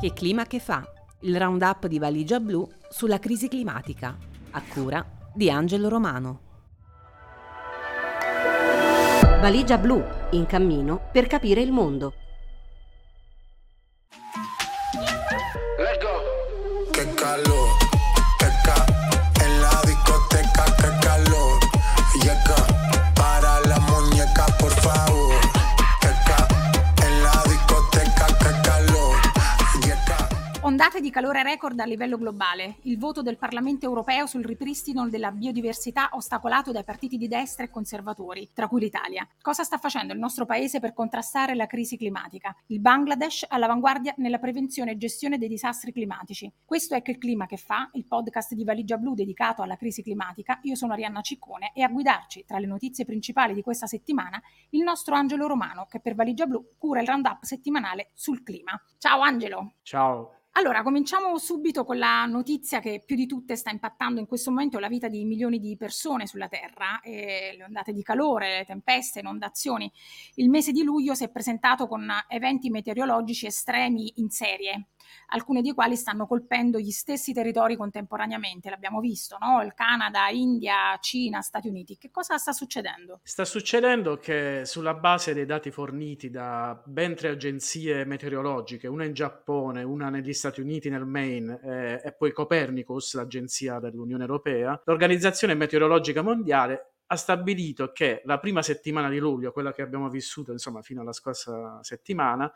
Che clima che fa? Il roundup di Valigia Blu sulla crisi climatica, a cura di Angelo Romano. Valigia Blu, in cammino per capire il mondo. Let's go. Che calor, Ondate di calore record a livello globale. Il voto del Parlamento europeo sul ripristino della biodiversità ostacolato dai partiti di destra e conservatori, tra cui l'Italia. Cosa sta facendo il nostro paese per contrastare la crisi climatica? Il Bangladesh all'avanguardia nella prevenzione e gestione dei disastri climatici. Questo è Che clima che fa, il podcast di Valigia Blu dedicato alla crisi climatica. Io sono Arianna Ciccone e a guidarci tra le notizie principali di questa settimana il nostro Angelo Romano, che per Valigia Blu cura il roundup settimanale sul clima. Ciao Angelo! Ciao. Allora, cominciamo subito con la notizia che più di tutte sta impattando in questo momento la vita di milioni di persone sulla Terra, eh, le ondate di calore, le tempeste, inondazioni. Il mese di luglio si è presentato con eventi meteorologici estremi in serie, alcuni dei quali stanno colpendo gli stessi territori contemporaneamente, l'abbiamo visto, no? Il Canada, India, Cina, Stati Uniti. Che cosa sta succedendo? Sta succedendo che sulla base dei dati forniti da ben tre agenzie meteorologiche, una in Giappone, una negli Stati Uniti nel Maine eh, e poi Copernicus, l'agenzia dell'Unione Europea, l'Organizzazione Meteorologica Mondiale ha stabilito che la prima settimana di luglio, quella che abbiamo vissuto insomma fino alla scorsa settimana,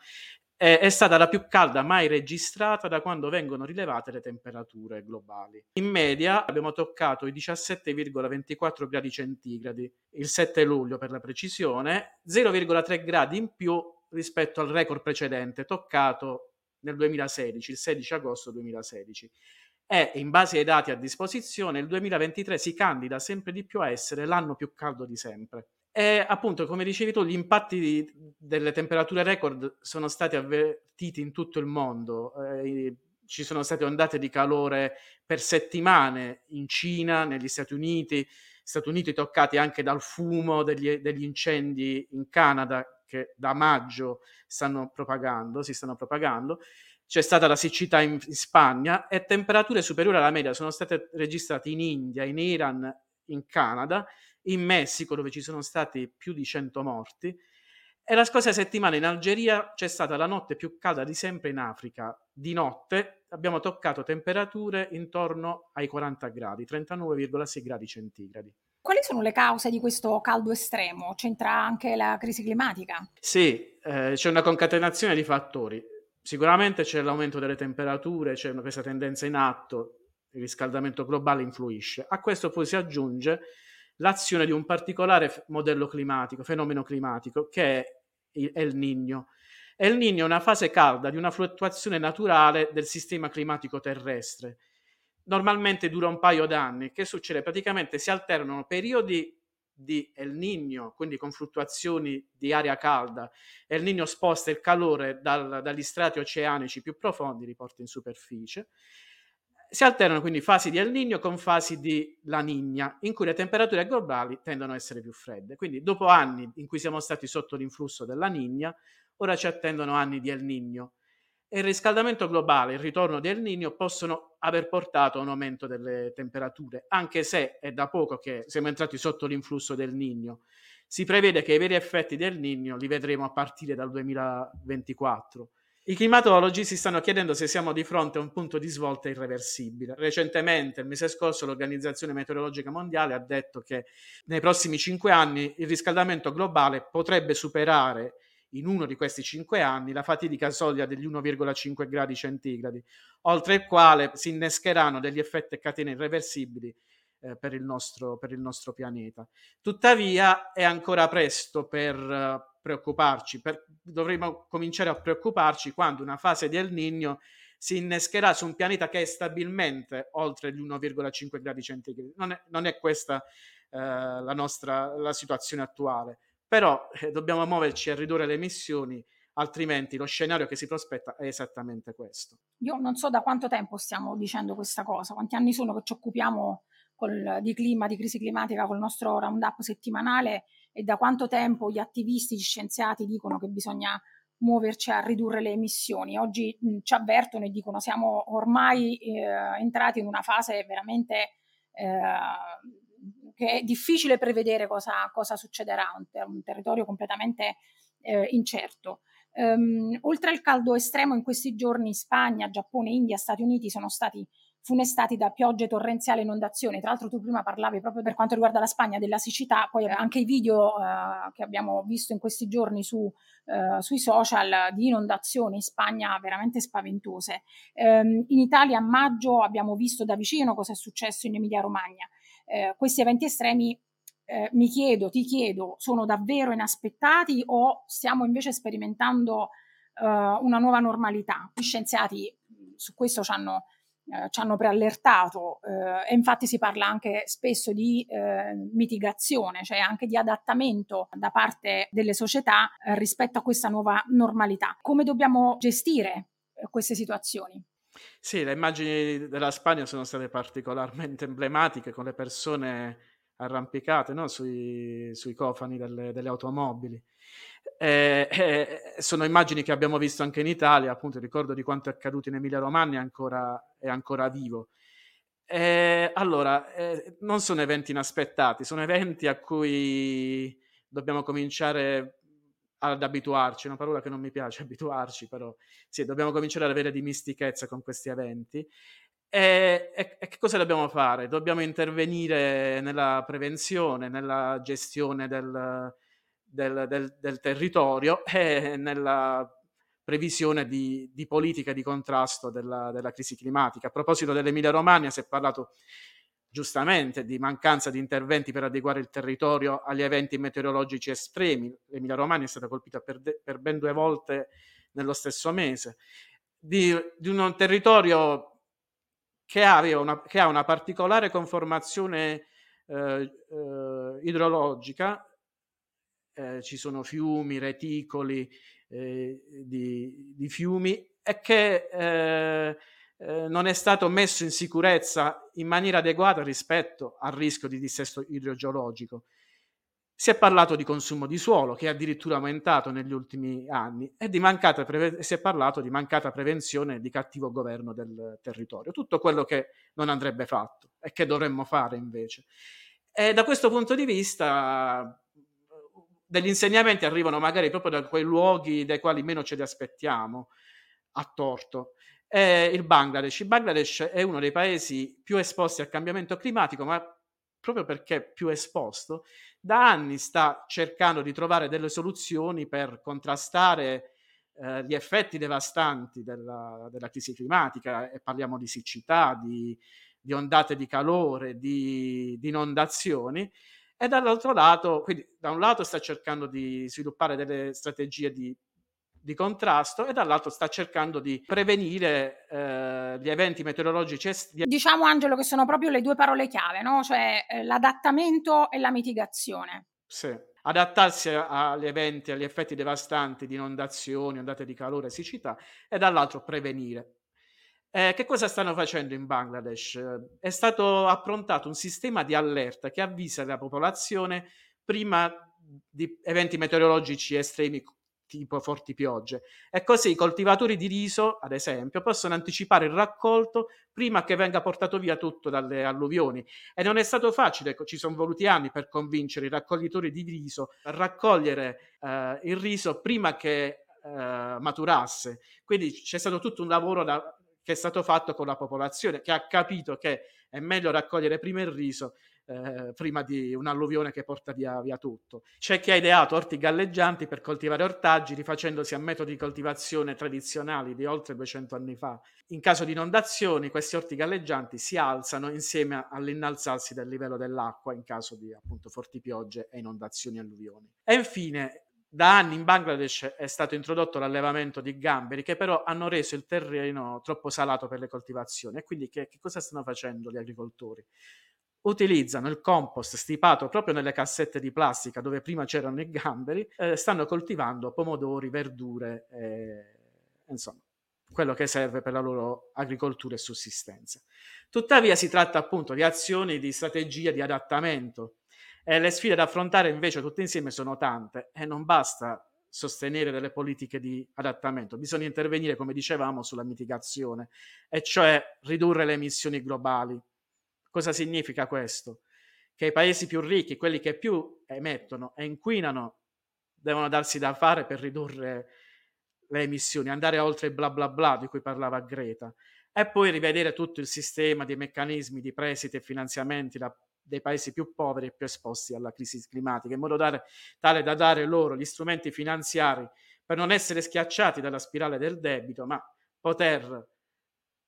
è, è stata la più calda mai registrata da quando vengono rilevate le temperature globali. In media abbiamo toccato i 17,24 gradi centigradi, il 7 luglio per la precisione, 0,3 gradi in più rispetto al record precedente toccato nel 2016, il 16 agosto 2016. E in base ai dati a disposizione, il 2023 si candida sempre di più a essere l'anno più caldo di sempre. E appunto, come dicevi tu, gli impatti di- delle temperature record sono stati avvertiti in tutto il mondo. Eh, ci sono state ondate di calore per settimane in Cina, negli Stati Uniti, Stati Uniti toccati anche dal fumo degli, degli incendi in Canada che da maggio stanno propagando, si stanno propagando. C'è stata la siccità in, in Spagna e temperature superiori alla media sono state registrate in India, in Iran, in Canada, in Messico dove ci sono stati più di 100 morti e la scorsa settimana in Algeria c'è stata la notte più calda di sempre in Africa. Di notte abbiamo toccato temperature intorno ai 40 gradi, 39,6 gradi centigradi. Quali sono le cause di questo caldo estremo? C'entra anche la crisi climatica? Sì, eh, c'è una concatenazione di fattori. Sicuramente c'è l'aumento delle temperature, c'è una- questa tendenza in atto, il riscaldamento globale influisce. A questo poi si aggiunge l'azione di un particolare modello climatico, fenomeno climatico, che è il El Niño. El Niño è una fase calda di una fluttuazione naturale del sistema climatico terrestre. Normalmente dura un paio d'anni. Che succede? Praticamente si alternano periodi di El Niño, quindi con fluttuazioni di aria calda. El Niño sposta il calore dal- dagli strati oceanici più profondi, li porta in superficie. Si alternano quindi fasi di El Niño con fasi di La Niña, in cui le temperature globali tendono a essere più fredde. Quindi dopo anni in cui siamo stati sotto l'influsso della Niña, ora ci attendono anni di El Niño. E il riscaldamento globale il ritorno di El Niño possono aver portato a un aumento delle temperature, anche se è da poco che siamo entrati sotto l'influsso del Niño. Si prevede che i veri effetti del Niño li vedremo a partire dal 2024. I climatologi si stanno chiedendo se siamo di fronte a un punto di svolta irreversibile. Recentemente, il mese scorso, l'Organizzazione Meteorologica Mondiale ha detto che nei prossimi cinque anni il riscaldamento globale potrebbe superare in uno di questi cinque anni la fatidica soglia degli 1,5 gradi centigradi, oltre il quale si innescheranno degli effetti a catene irreversibili eh, per, il nostro, per il nostro pianeta. Tuttavia è ancora presto per eh, preoccuparci, per- dovremo cominciare a preoccuparci quando una fase di El Niño si innescherà su un pianeta che è stabilmente oltre gli 1,5 gradi centigradi. Non è, non è questa eh, la nostra la situazione attuale, però eh, dobbiamo muoverci a ridurre le emissioni, altrimenti lo scenario che si prospetta è esattamente questo. Io non so da quanto tempo stiamo dicendo questa cosa, quanti anni sono che ci occupiamo col- di clima, di crisi climatica col nostro roundup settimanale e da quanto tempo gli attivisti, gli scienziati dicono che bisogna muoverci a ridurre le emissioni. Oggi mh, ci avvertono e dicono siamo ormai eh, entrati in una fase veramente eh, che è difficile prevedere cosa, cosa succederà, un, ter- un, territorio completamente eh, incerto. Um, oltre al caldo estremo, in questi giorni Spagna, Giappone, India, Stati Uniti sono stati funestati da piogge torrenziali e inondazioni. Tra l'altro tu prima parlavi proprio per quanto riguarda la Spagna della siccità, poi anche i video uh, che abbiamo visto in questi giorni su, uh, sui social di inondazioni in Spagna veramente spaventose. Um, in Italia a maggio abbiamo visto da vicino cosa è successo in Emilia Romagna. Uh, questi eventi estremi eh, mi chiedo, ti chiedo, sono davvero inaspettati o stiamo invece sperimentando eh, una nuova normalità? Gli scienziati su questo ci hanno, eh, ci hanno preallertato eh, e infatti si parla anche spesso di eh, mitigazione, cioè anche di adattamento da parte delle società eh, rispetto a questa nuova normalità. Come dobbiamo gestire queste situazioni? Sì, le immagini della Spagna sono state particolarmente emblematiche con le persone arrampicate no? sui, sui, cofani delle, delle automobili. Eh, eh, sono immagini che abbiamo visto anche in Italia, appunto ricordo di quanto è accaduto in Emilia Romagna è ancora vivo. Eh, allora, eh, non sono eventi inaspettati, sono eventi a cui dobbiamo cominciare ad abituarci, una parola che non mi piace abituarci, però sì, dobbiamo cominciare ad avere dimistichezza con questi eventi e, e, e, che cosa dobbiamo fare? Dobbiamo intervenire nella prevenzione, nella gestione del, del, del, del territorio e nella previsione di, di politica di contrasto della, della, crisi climatica. A proposito dell'Emilia Romagna si è parlato giustamente di mancanza di interventi per adeguare il territorio agli eventi meteorologici estremi. L'Emilia Romagna è stata colpita per, de, per ben due volte nello stesso mese. Di, di un territorio che, una, che ha una particolare conformazione eh, eh, idrologica, eh, ci sono fiumi, reticoli eh, di, di, fiumi, e che eh, eh, non è stato messo in sicurezza in maniera adeguata rispetto al rischio di dissesto idrogeologico. Si è parlato di consumo di suolo, che è addirittura aumentato negli ultimi anni, e preve- si è parlato di mancata prevenzione e di cattivo governo del territorio. Tutto quello che non andrebbe fatto e che dovremmo fare invece. E da questo punto di vista, degli insegnamenti arrivano magari proprio da quei luoghi dai quali meno ce li aspettiamo, a torto. È il Bangladesh. Il Bangladesh è uno dei paesi più esposti al cambiamento climatico, ma proprio perché più esposto, da anni sta cercando di trovare delle soluzioni per contrastare eh, gli effetti devastanti della, della, crisi climatica e parliamo di siccità, di, di ondate di calore, di, di, inondazioni e dall'altro lato, quindi da un lato sta cercando di sviluppare delle strategie di di contrasto e dall'altro sta cercando di prevenire eh, gli eventi meteorologici estremi. Diciamo Angelo che sono proprio le due parole chiave, no? cioè eh, l'adattamento e la mitigazione. Sì, adattarsi agli eventi, agli effetti devastanti di inondazioni, ondate di calore, siccità e dall'altro prevenire. Eh, che cosa stanno facendo in Bangladesh? È stato approntato un sistema di allerta che avvisa la popolazione prima di eventi meteorologici estremi tipo forti piogge. E così i coltivatori di riso, ad esempio, possono anticipare il raccolto prima che venga portato via tutto dalle alluvioni. E non è stato facile, ci sono voluti anni per convincere i raccoglitori di riso a raccogliere eh, il riso prima che eh, maturasse. Quindi c'è stato tutto un lavoro da, che è stato fatto con la popolazione, che ha capito che è meglio raccogliere prima il riso eh, prima di un'alluvione che porta via, via, tutto. C'è chi ha ideato orti galleggianti per coltivare ortaggi rifacendosi a metodi di coltivazione tradizionali di oltre 200 anni fa. In caso di inondazioni, questi orti galleggianti si alzano insieme all'innalzarsi del livello dell'acqua in caso di appunto forti piogge e inondazioni e alluvioni. E infine, da anni in Bangladesh è stato introdotto l'allevamento di gamberi che però hanno reso il terreno troppo salato per le coltivazioni e quindi che, che cosa stanno facendo gli agricoltori? utilizzano il compost stipato proprio nelle cassette di plastica dove prima c'erano i gamberi, eh, stanno coltivando pomodori, verdure, eh, insomma, quello che serve per la loro agricoltura e sussistenza. Tuttavia si tratta appunto di azioni, di strategie di adattamento e le sfide da affrontare invece tutte insieme sono tante e non basta sostenere delle politiche di adattamento, bisogna intervenire, come dicevamo, sulla mitigazione, e cioè ridurre le emissioni globali. Cosa significa questo? Che i paesi più ricchi, quelli che più emettono e inquinano, devono darsi da fare per ridurre le emissioni, andare oltre il bla bla bla di cui parlava Greta e poi rivedere tutto il sistema di meccanismi di prestiti e finanziamenti da dei paesi più poveri e più esposti alla crisi climatica, in modo dare, tale da dare loro gli strumenti finanziari per non essere schiacciati dalla spirale del debito, ma poter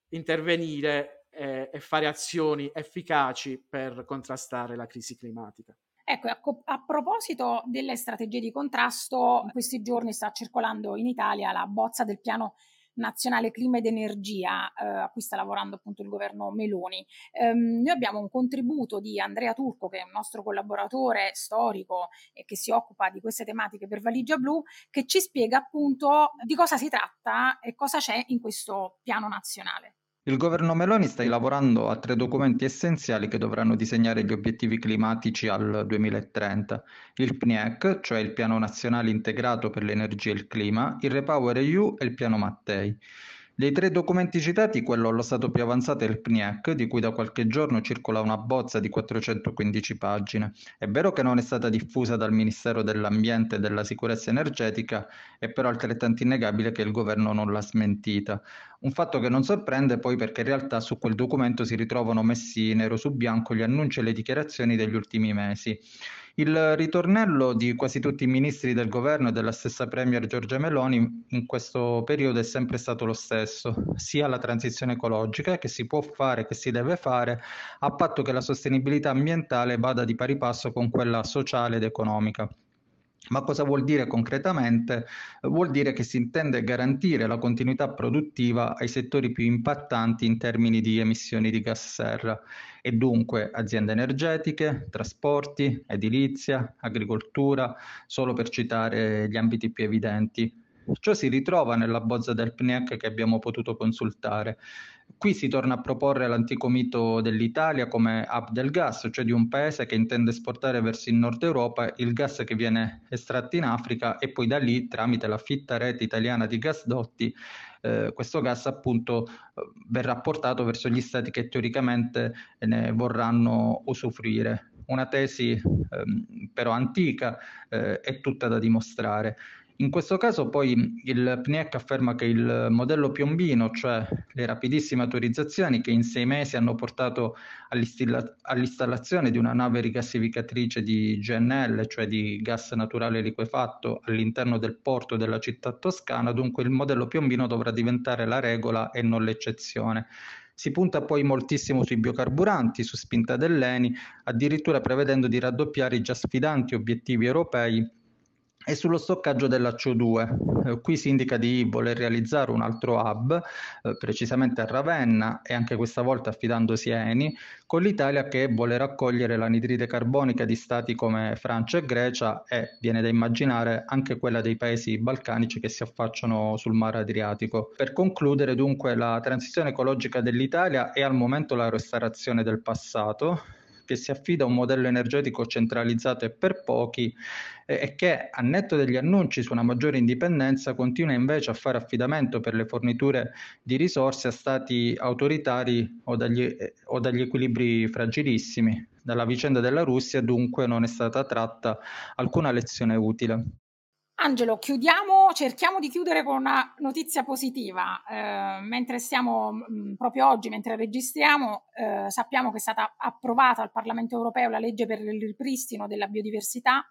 intervenire eh, e fare azioni efficaci per contrastare la crisi climatica. Ecco, a, a, proposito delle strategie di contrasto, in questi giorni sta circolando in Italia la bozza del piano nazionale clima ed energia eh, a cui sta lavorando appunto il governo Meloni. Ehm, noi abbiamo un contributo di Andrea Turco, che è un nostro collaboratore storico e che si occupa di queste tematiche per Valigia Blu, che ci spiega appunto di cosa si tratta e cosa c'è in questo piano nazionale. Il governo Meloni sta lavorando a tre documenti essenziali che dovranno disegnare gli obiettivi climatici al 2030. Il PNIEC, cioè il Piano Nazionale Integrato per l'Energia e il Clima, il Repower EU e il Piano Mattei. Dei tre documenti citati, quello allo stato più avanzato è il PNIEC, di cui da qualche giorno circola una bozza di 415 pagine. È vero che non è stata diffusa dal Ministero dell'Ambiente e della Sicurezza Energetica, è però altrettanto innegabile che il governo non l'ha smentita. Un fatto che non sorprende poi perché in realtà su quel documento si ritrovano messi nero su bianco gli annunci e le dichiarazioni degli ultimi mesi. Il ritornello di quasi tutti i ministri del governo e della stessa Premier Giorgia Meloni in questo periodo è sempre stato lo stesso, sia la transizione ecologica che si può fare, che si deve fare, a patto che la sostenibilità ambientale vada di pari passo con quella sociale ed economica. Ma cosa vuol dire concretamente? Vuol dire che si intende garantire la continuità produttiva ai settori più impattanti in termini di emissioni di gas serra e dunque aziende energetiche, trasporti, edilizia, agricoltura, solo per citare gli ambiti più evidenti. Ciò si ritrova nella bozza del PNIEC che abbiamo potuto consultare. Qui si torna a proporre l'antico mito dell'Italia come hub del gas, cioè di un paese che intende esportare verso il nord Europa il gas che viene estratto in Africa e poi da lì, tramite la fitta rete italiana di gasdotti, eh, questo gas appunto verrà portato verso gli stati che teoricamente ne vorranno usufruire. Una tesi ehm, però antica eh, e tutta da dimostrare. In questo caso poi il PNIEC afferma che il modello piombino, cioè le rapidissime autorizzazioni che in sei mesi hanno portato all'installazione di una nave rigassificatrice di GNL, cioè di gas naturale liquefatto, all'interno del porto della città toscana, dunque il modello piombino dovrà diventare la regola e non l'eccezione. Si punta poi moltissimo sui biocarburanti, su spinta dell'ENI, addirittura prevedendo di raddoppiare i già sfidanti obiettivi europei e sullo stoccaggio della CO2. Eh, qui si indica di voler realizzare un altro hub, eh, precisamente a Ravenna e anche questa volta affidandosi a Eni, con l'Italia che vuole raccogliere l'anidride carbonica di stati come Francia e Grecia e, viene da immaginare, anche quella dei paesi balcanici che si affacciano sul mare Adriatico. Per concludere, dunque, la transizione ecologica dell'Italia è al momento la restaurazione del passato, che si affida a un modello energetico centralizzato e per pochi e che, a netto degli annunci su una maggiore indipendenza, continua invece a fare affidamento per le forniture di risorse a stati autoritari o dagli, eh, o dagli equilibri fragilissimi. Dalla vicenda della Russia dunque non è stata tratta alcuna lezione utile. Angelo, chiudiamo, cerchiamo di chiudere con una notizia positiva. Eh, mentre stiamo mh, mm, proprio oggi, mentre registriamo, eh, sappiamo che è stata approvata al Parlamento europeo la legge per il ripristino della biodiversità.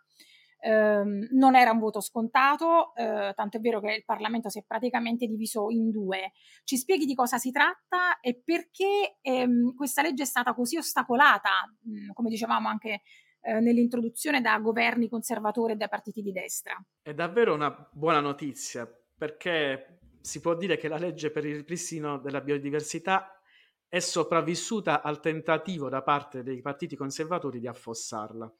Eh, non era un voto scontato, eh, tanto è vero che il Parlamento si è praticamente diviso in due. Ci spieghi di cosa si tratta e perché ehm, questa legge è stata così ostacolata, mh, come dicevamo anche eh, nell'introduzione da governi conservatori e da partiti di destra. È davvero una buona notizia perché si può dire che la legge per il ripristino della biodiversità è sopravvissuta al tentativo da parte dei partiti conservatori di affossarla.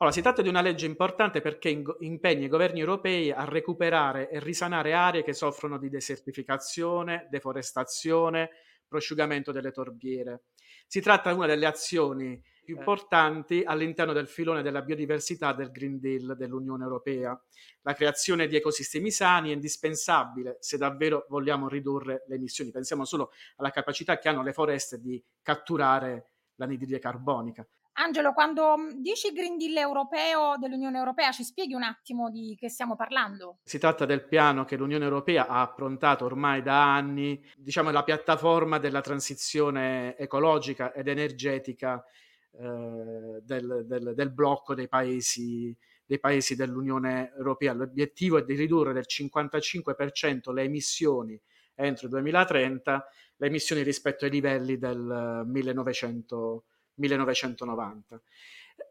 Allora, si tratta di una legge importante perché impegna i governi europei a recuperare e risanare aree che soffrono di desertificazione, deforestazione, prosciugamento delle torbiere. Si tratta di una delle azioni importanti all'interno del filone della biodiversità del Green Deal dell'Unione Europea. La creazione di ecosistemi sani è indispensabile se davvero vogliamo ridurre le emissioni. Pensiamo solo alla capacità che hanno le foreste di catturare l'anidride carbonica. Angelo, quando dici Green Deal europeo dell'Unione Europea, ci spieghi un attimo di che stiamo parlando? Si tratta del piano che l'Unione Europea ha approntato ormai da anni, diciamo la piattaforma della transizione ecologica ed energetica eh, del, del, del, blocco dei paesi, dei paesi dell'Unione Europea. L'obiettivo è di ridurre del 55% le emissioni entro il 2030, le emissioni rispetto ai livelli del 1900 1990.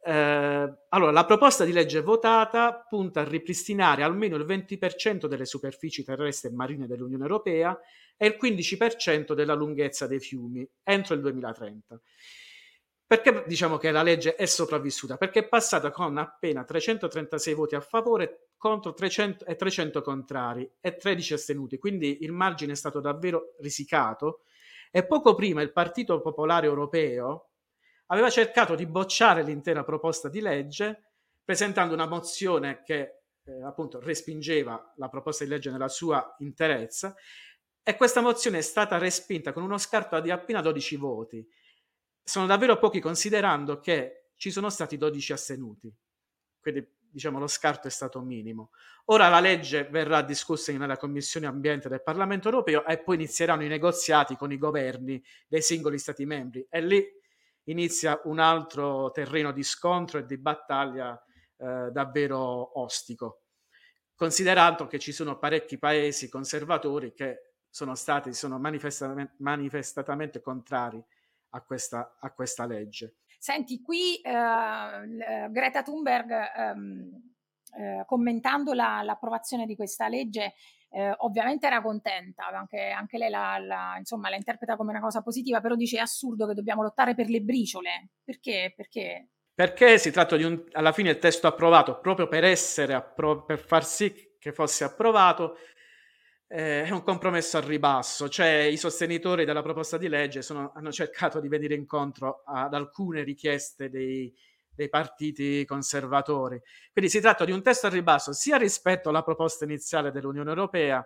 Eh, allora, la proposta di legge votata punta a ripristinare almeno il 20% delle superfici terrestri e marine dell'Unione Europea e il 15% della lunghezza dei fiumi entro il 2030. Perché diciamo che la legge è sopravvissuta? Perché è passata con appena 336 voti a favore contro 300 e 300 contrari e 13 astenuti, quindi il margine è stato davvero risicato e poco prima il Partito Popolare Europeo aveva cercato di bocciare l'intera proposta di legge presentando una mozione che eh, appunto respingeva la proposta di legge nella sua interezza e questa mozione è stata respinta con uno scarto di appena 12 voti. Sono davvero pochi considerando che ci sono stati 12 astenuti. Quindi diciamo lo scarto è stato minimo. Ora la legge verrà discussa nella Commissione Ambiente del Parlamento europeo e poi inizieranno i negoziati con i governi dei singoli Stati membri e lì inizia un altro terreno di scontro e di battaglia eh, davvero ostico, considerato che ci sono parecchi paesi conservatori che sono stati sono manifestatamente, manifestatamente contrari a questa, a questa legge. Senti, qui eh, Greta Thunberg, ehm, eh, commentando la, l'approvazione di questa legge, eh, ovviamente era contenta, anche, anche lei la, la, insomma, la, interpreta come una cosa positiva, però dice è assurdo che dobbiamo lottare per le briciole. Perché? Perché? Perché si tratta di un, alla fine il testo approvato, proprio per essere, appro- per far sì che fosse approvato, eh, è un compromesso al ribasso, cioè i sostenitori della proposta di legge sono, hanno cercato di venire incontro ad alcune richieste dei, dei partiti conservatori. Quindi si tratta di un testo al ribasso sia rispetto alla proposta iniziale dell'Unione Europea,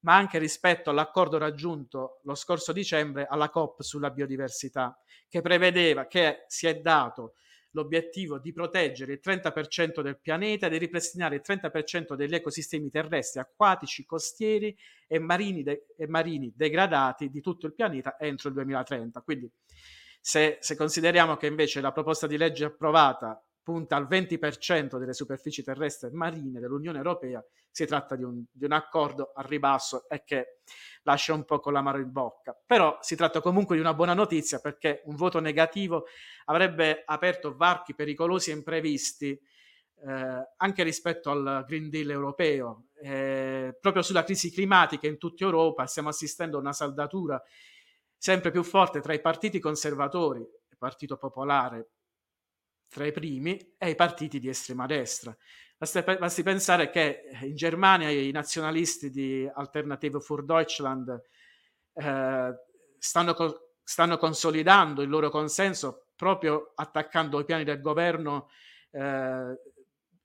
ma anche rispetto all'accordo raggiunto lo scorso dicembre alla COP sulla biodiversità, che prevedeva che si è dato l'obiettivo di proteggere il 30% del pianeta e di ripristinare il 30% degli ecosistemi terrestri, acquatici, costieri e marini, de- e marini degradati di tutto il pianeta entro il 2030. Quindi se, se consideriamo che invece la proposta di legge approvata punta al 20% delle superfici terrestri e marine dell'Unione Europea, si tratta di un, di un, accordo a ribasso e che lascia un po' con l'amaro in bocca. Però si tratta comunque di una buona notizia perché un voto negativo avrebbe aperto varchi pericolosi e imprevisti eh, anche rispetto al Green Deal europeo. Eh, proprio sulla crisi climatica in tutta Europa stiamo assistendo a una saldatura sempre più forte tra i partiti conservatori, il Partito Popolare tra i primi, e i partiti di estrema destra. Basti, pensare che in Germania i nazionalisti di Alternative für Deutschland eh, stanno, co- stanno, consolidando il loro consenso proprio attaccando i piani del governo eh,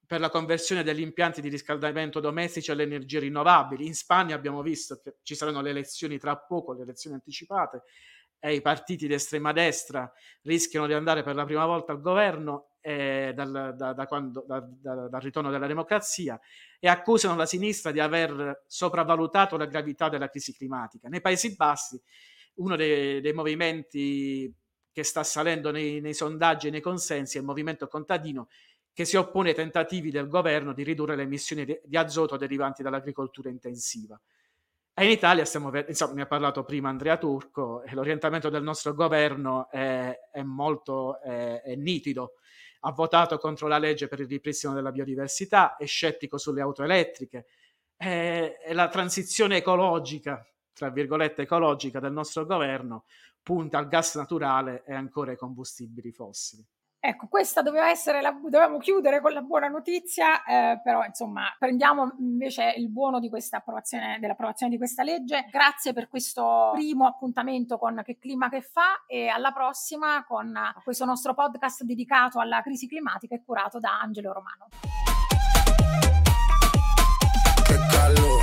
per la conversione degli impianti di riscaldamento domestici alle energie rinnovabili. In Spagna abbiamo visto che ci saranno le elezioni tra poco, le elezioni anticipate, i partiti di estrema destra rischiano di andare per la prima volta al governo eh, dal, da, da quando, da, dal, ritorno della democrazia e accusano la sinistra di aver sopravvalutato la gravità della crisi climatica. Nei Paesi Bassi, uno dei, dei movimenti che sta salendo nei, nei sondaggi e nei consensi è il movimento contadino che si oppone ai tentativi del governo di ridurre le emissioni di azoto derivanti dall'agricoltura intensiva. E in Italia stiamo vedendo, insomma, ne ha parlato prima Andrea Turco, e l'orientamento del nostro governo è, è molto è, è nitido. Ha votato contro la legge per il ripristino della biodiversità, è scettico sulle auto elettriche, è, è la transizione ecologica, tra virgolette ecologica del nostro governo, punta al gas naturale e ancora ai combustibili fossili. Ecco, questa doveva essere la, dovevamo chiudere con la buona notizia, eh, però insomma prendiamo invece il buono di questa approvazione, dell'approvazione di questa legge. Grazie per questo primo appuntamento con Che Clima che fa e alla prossima con questo nostro podcast dedicato alla crisi climatica e curato da Angelo Romano. Che calor.